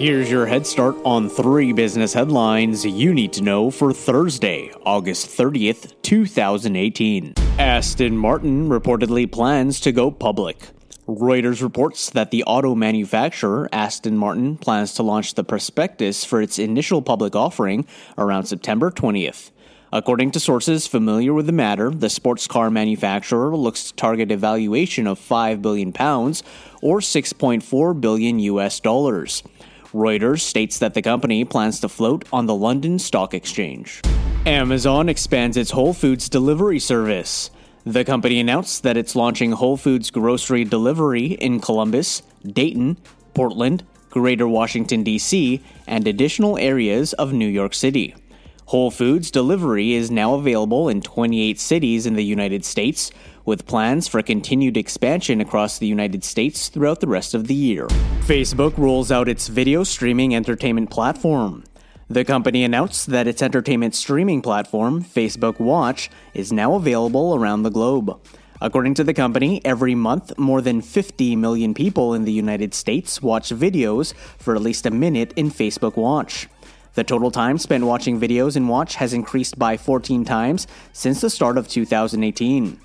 Here's your head start on three business headlines you need to know for Thursday, August 30th, 2018. Aston Martin reportedly plans to go public. Reuters reports that the auto manufacturer Aston Martin plans to launch the prospectus for its initial public offering around September 20th. According to sources familiar with the matter, the sports car manufacturer looks to target a valuation of 5 billion pounds or 6.4 billion US dollars. Reuters states that the company plans to float on the London Stock Exchange. Amazon expands its Whole Foods delivery service. The company announced that it's launching Whole Foods grocery delivery in Columbus, Dayton, Portland, Greater Washington, D.C., and additional areas of New York City. Whole Foods delivery is now available in 28 cities in the United States, with plans for continued expansion across the United States throughout the rest of the year. Facebook rolls out its video streaming entertainment platform. The company announced that its entertainment streaming platform, Facebook Watch, is now available around the globe. According to the company, every month, more than 50 million people in the United States watch videos for at least a minute in Facebook Watch. The total time spent watching videos in Watch has increased by 14 times since the start of 2018.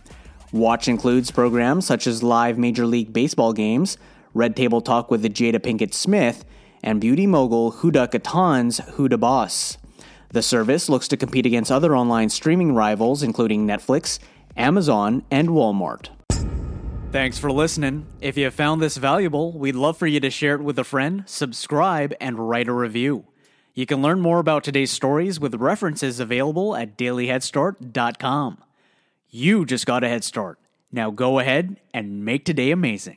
Watch includes programs such as live Major League Baseball games, Red Table Talk with the Jada Pinkett Smith, and beauty mogul Huda Kattan's Huda Boss. The service looks to compete against other online streaming rivals, including Netflix, Amazon, and Walmart. Thanks for listening. If you found this valuable, we'd love for you to share it with a friend, subscribe, and write a review. You can learn more about today's stories with references available at dailyheadstart.com. You just got a head start. Now go ahead and make today amazing.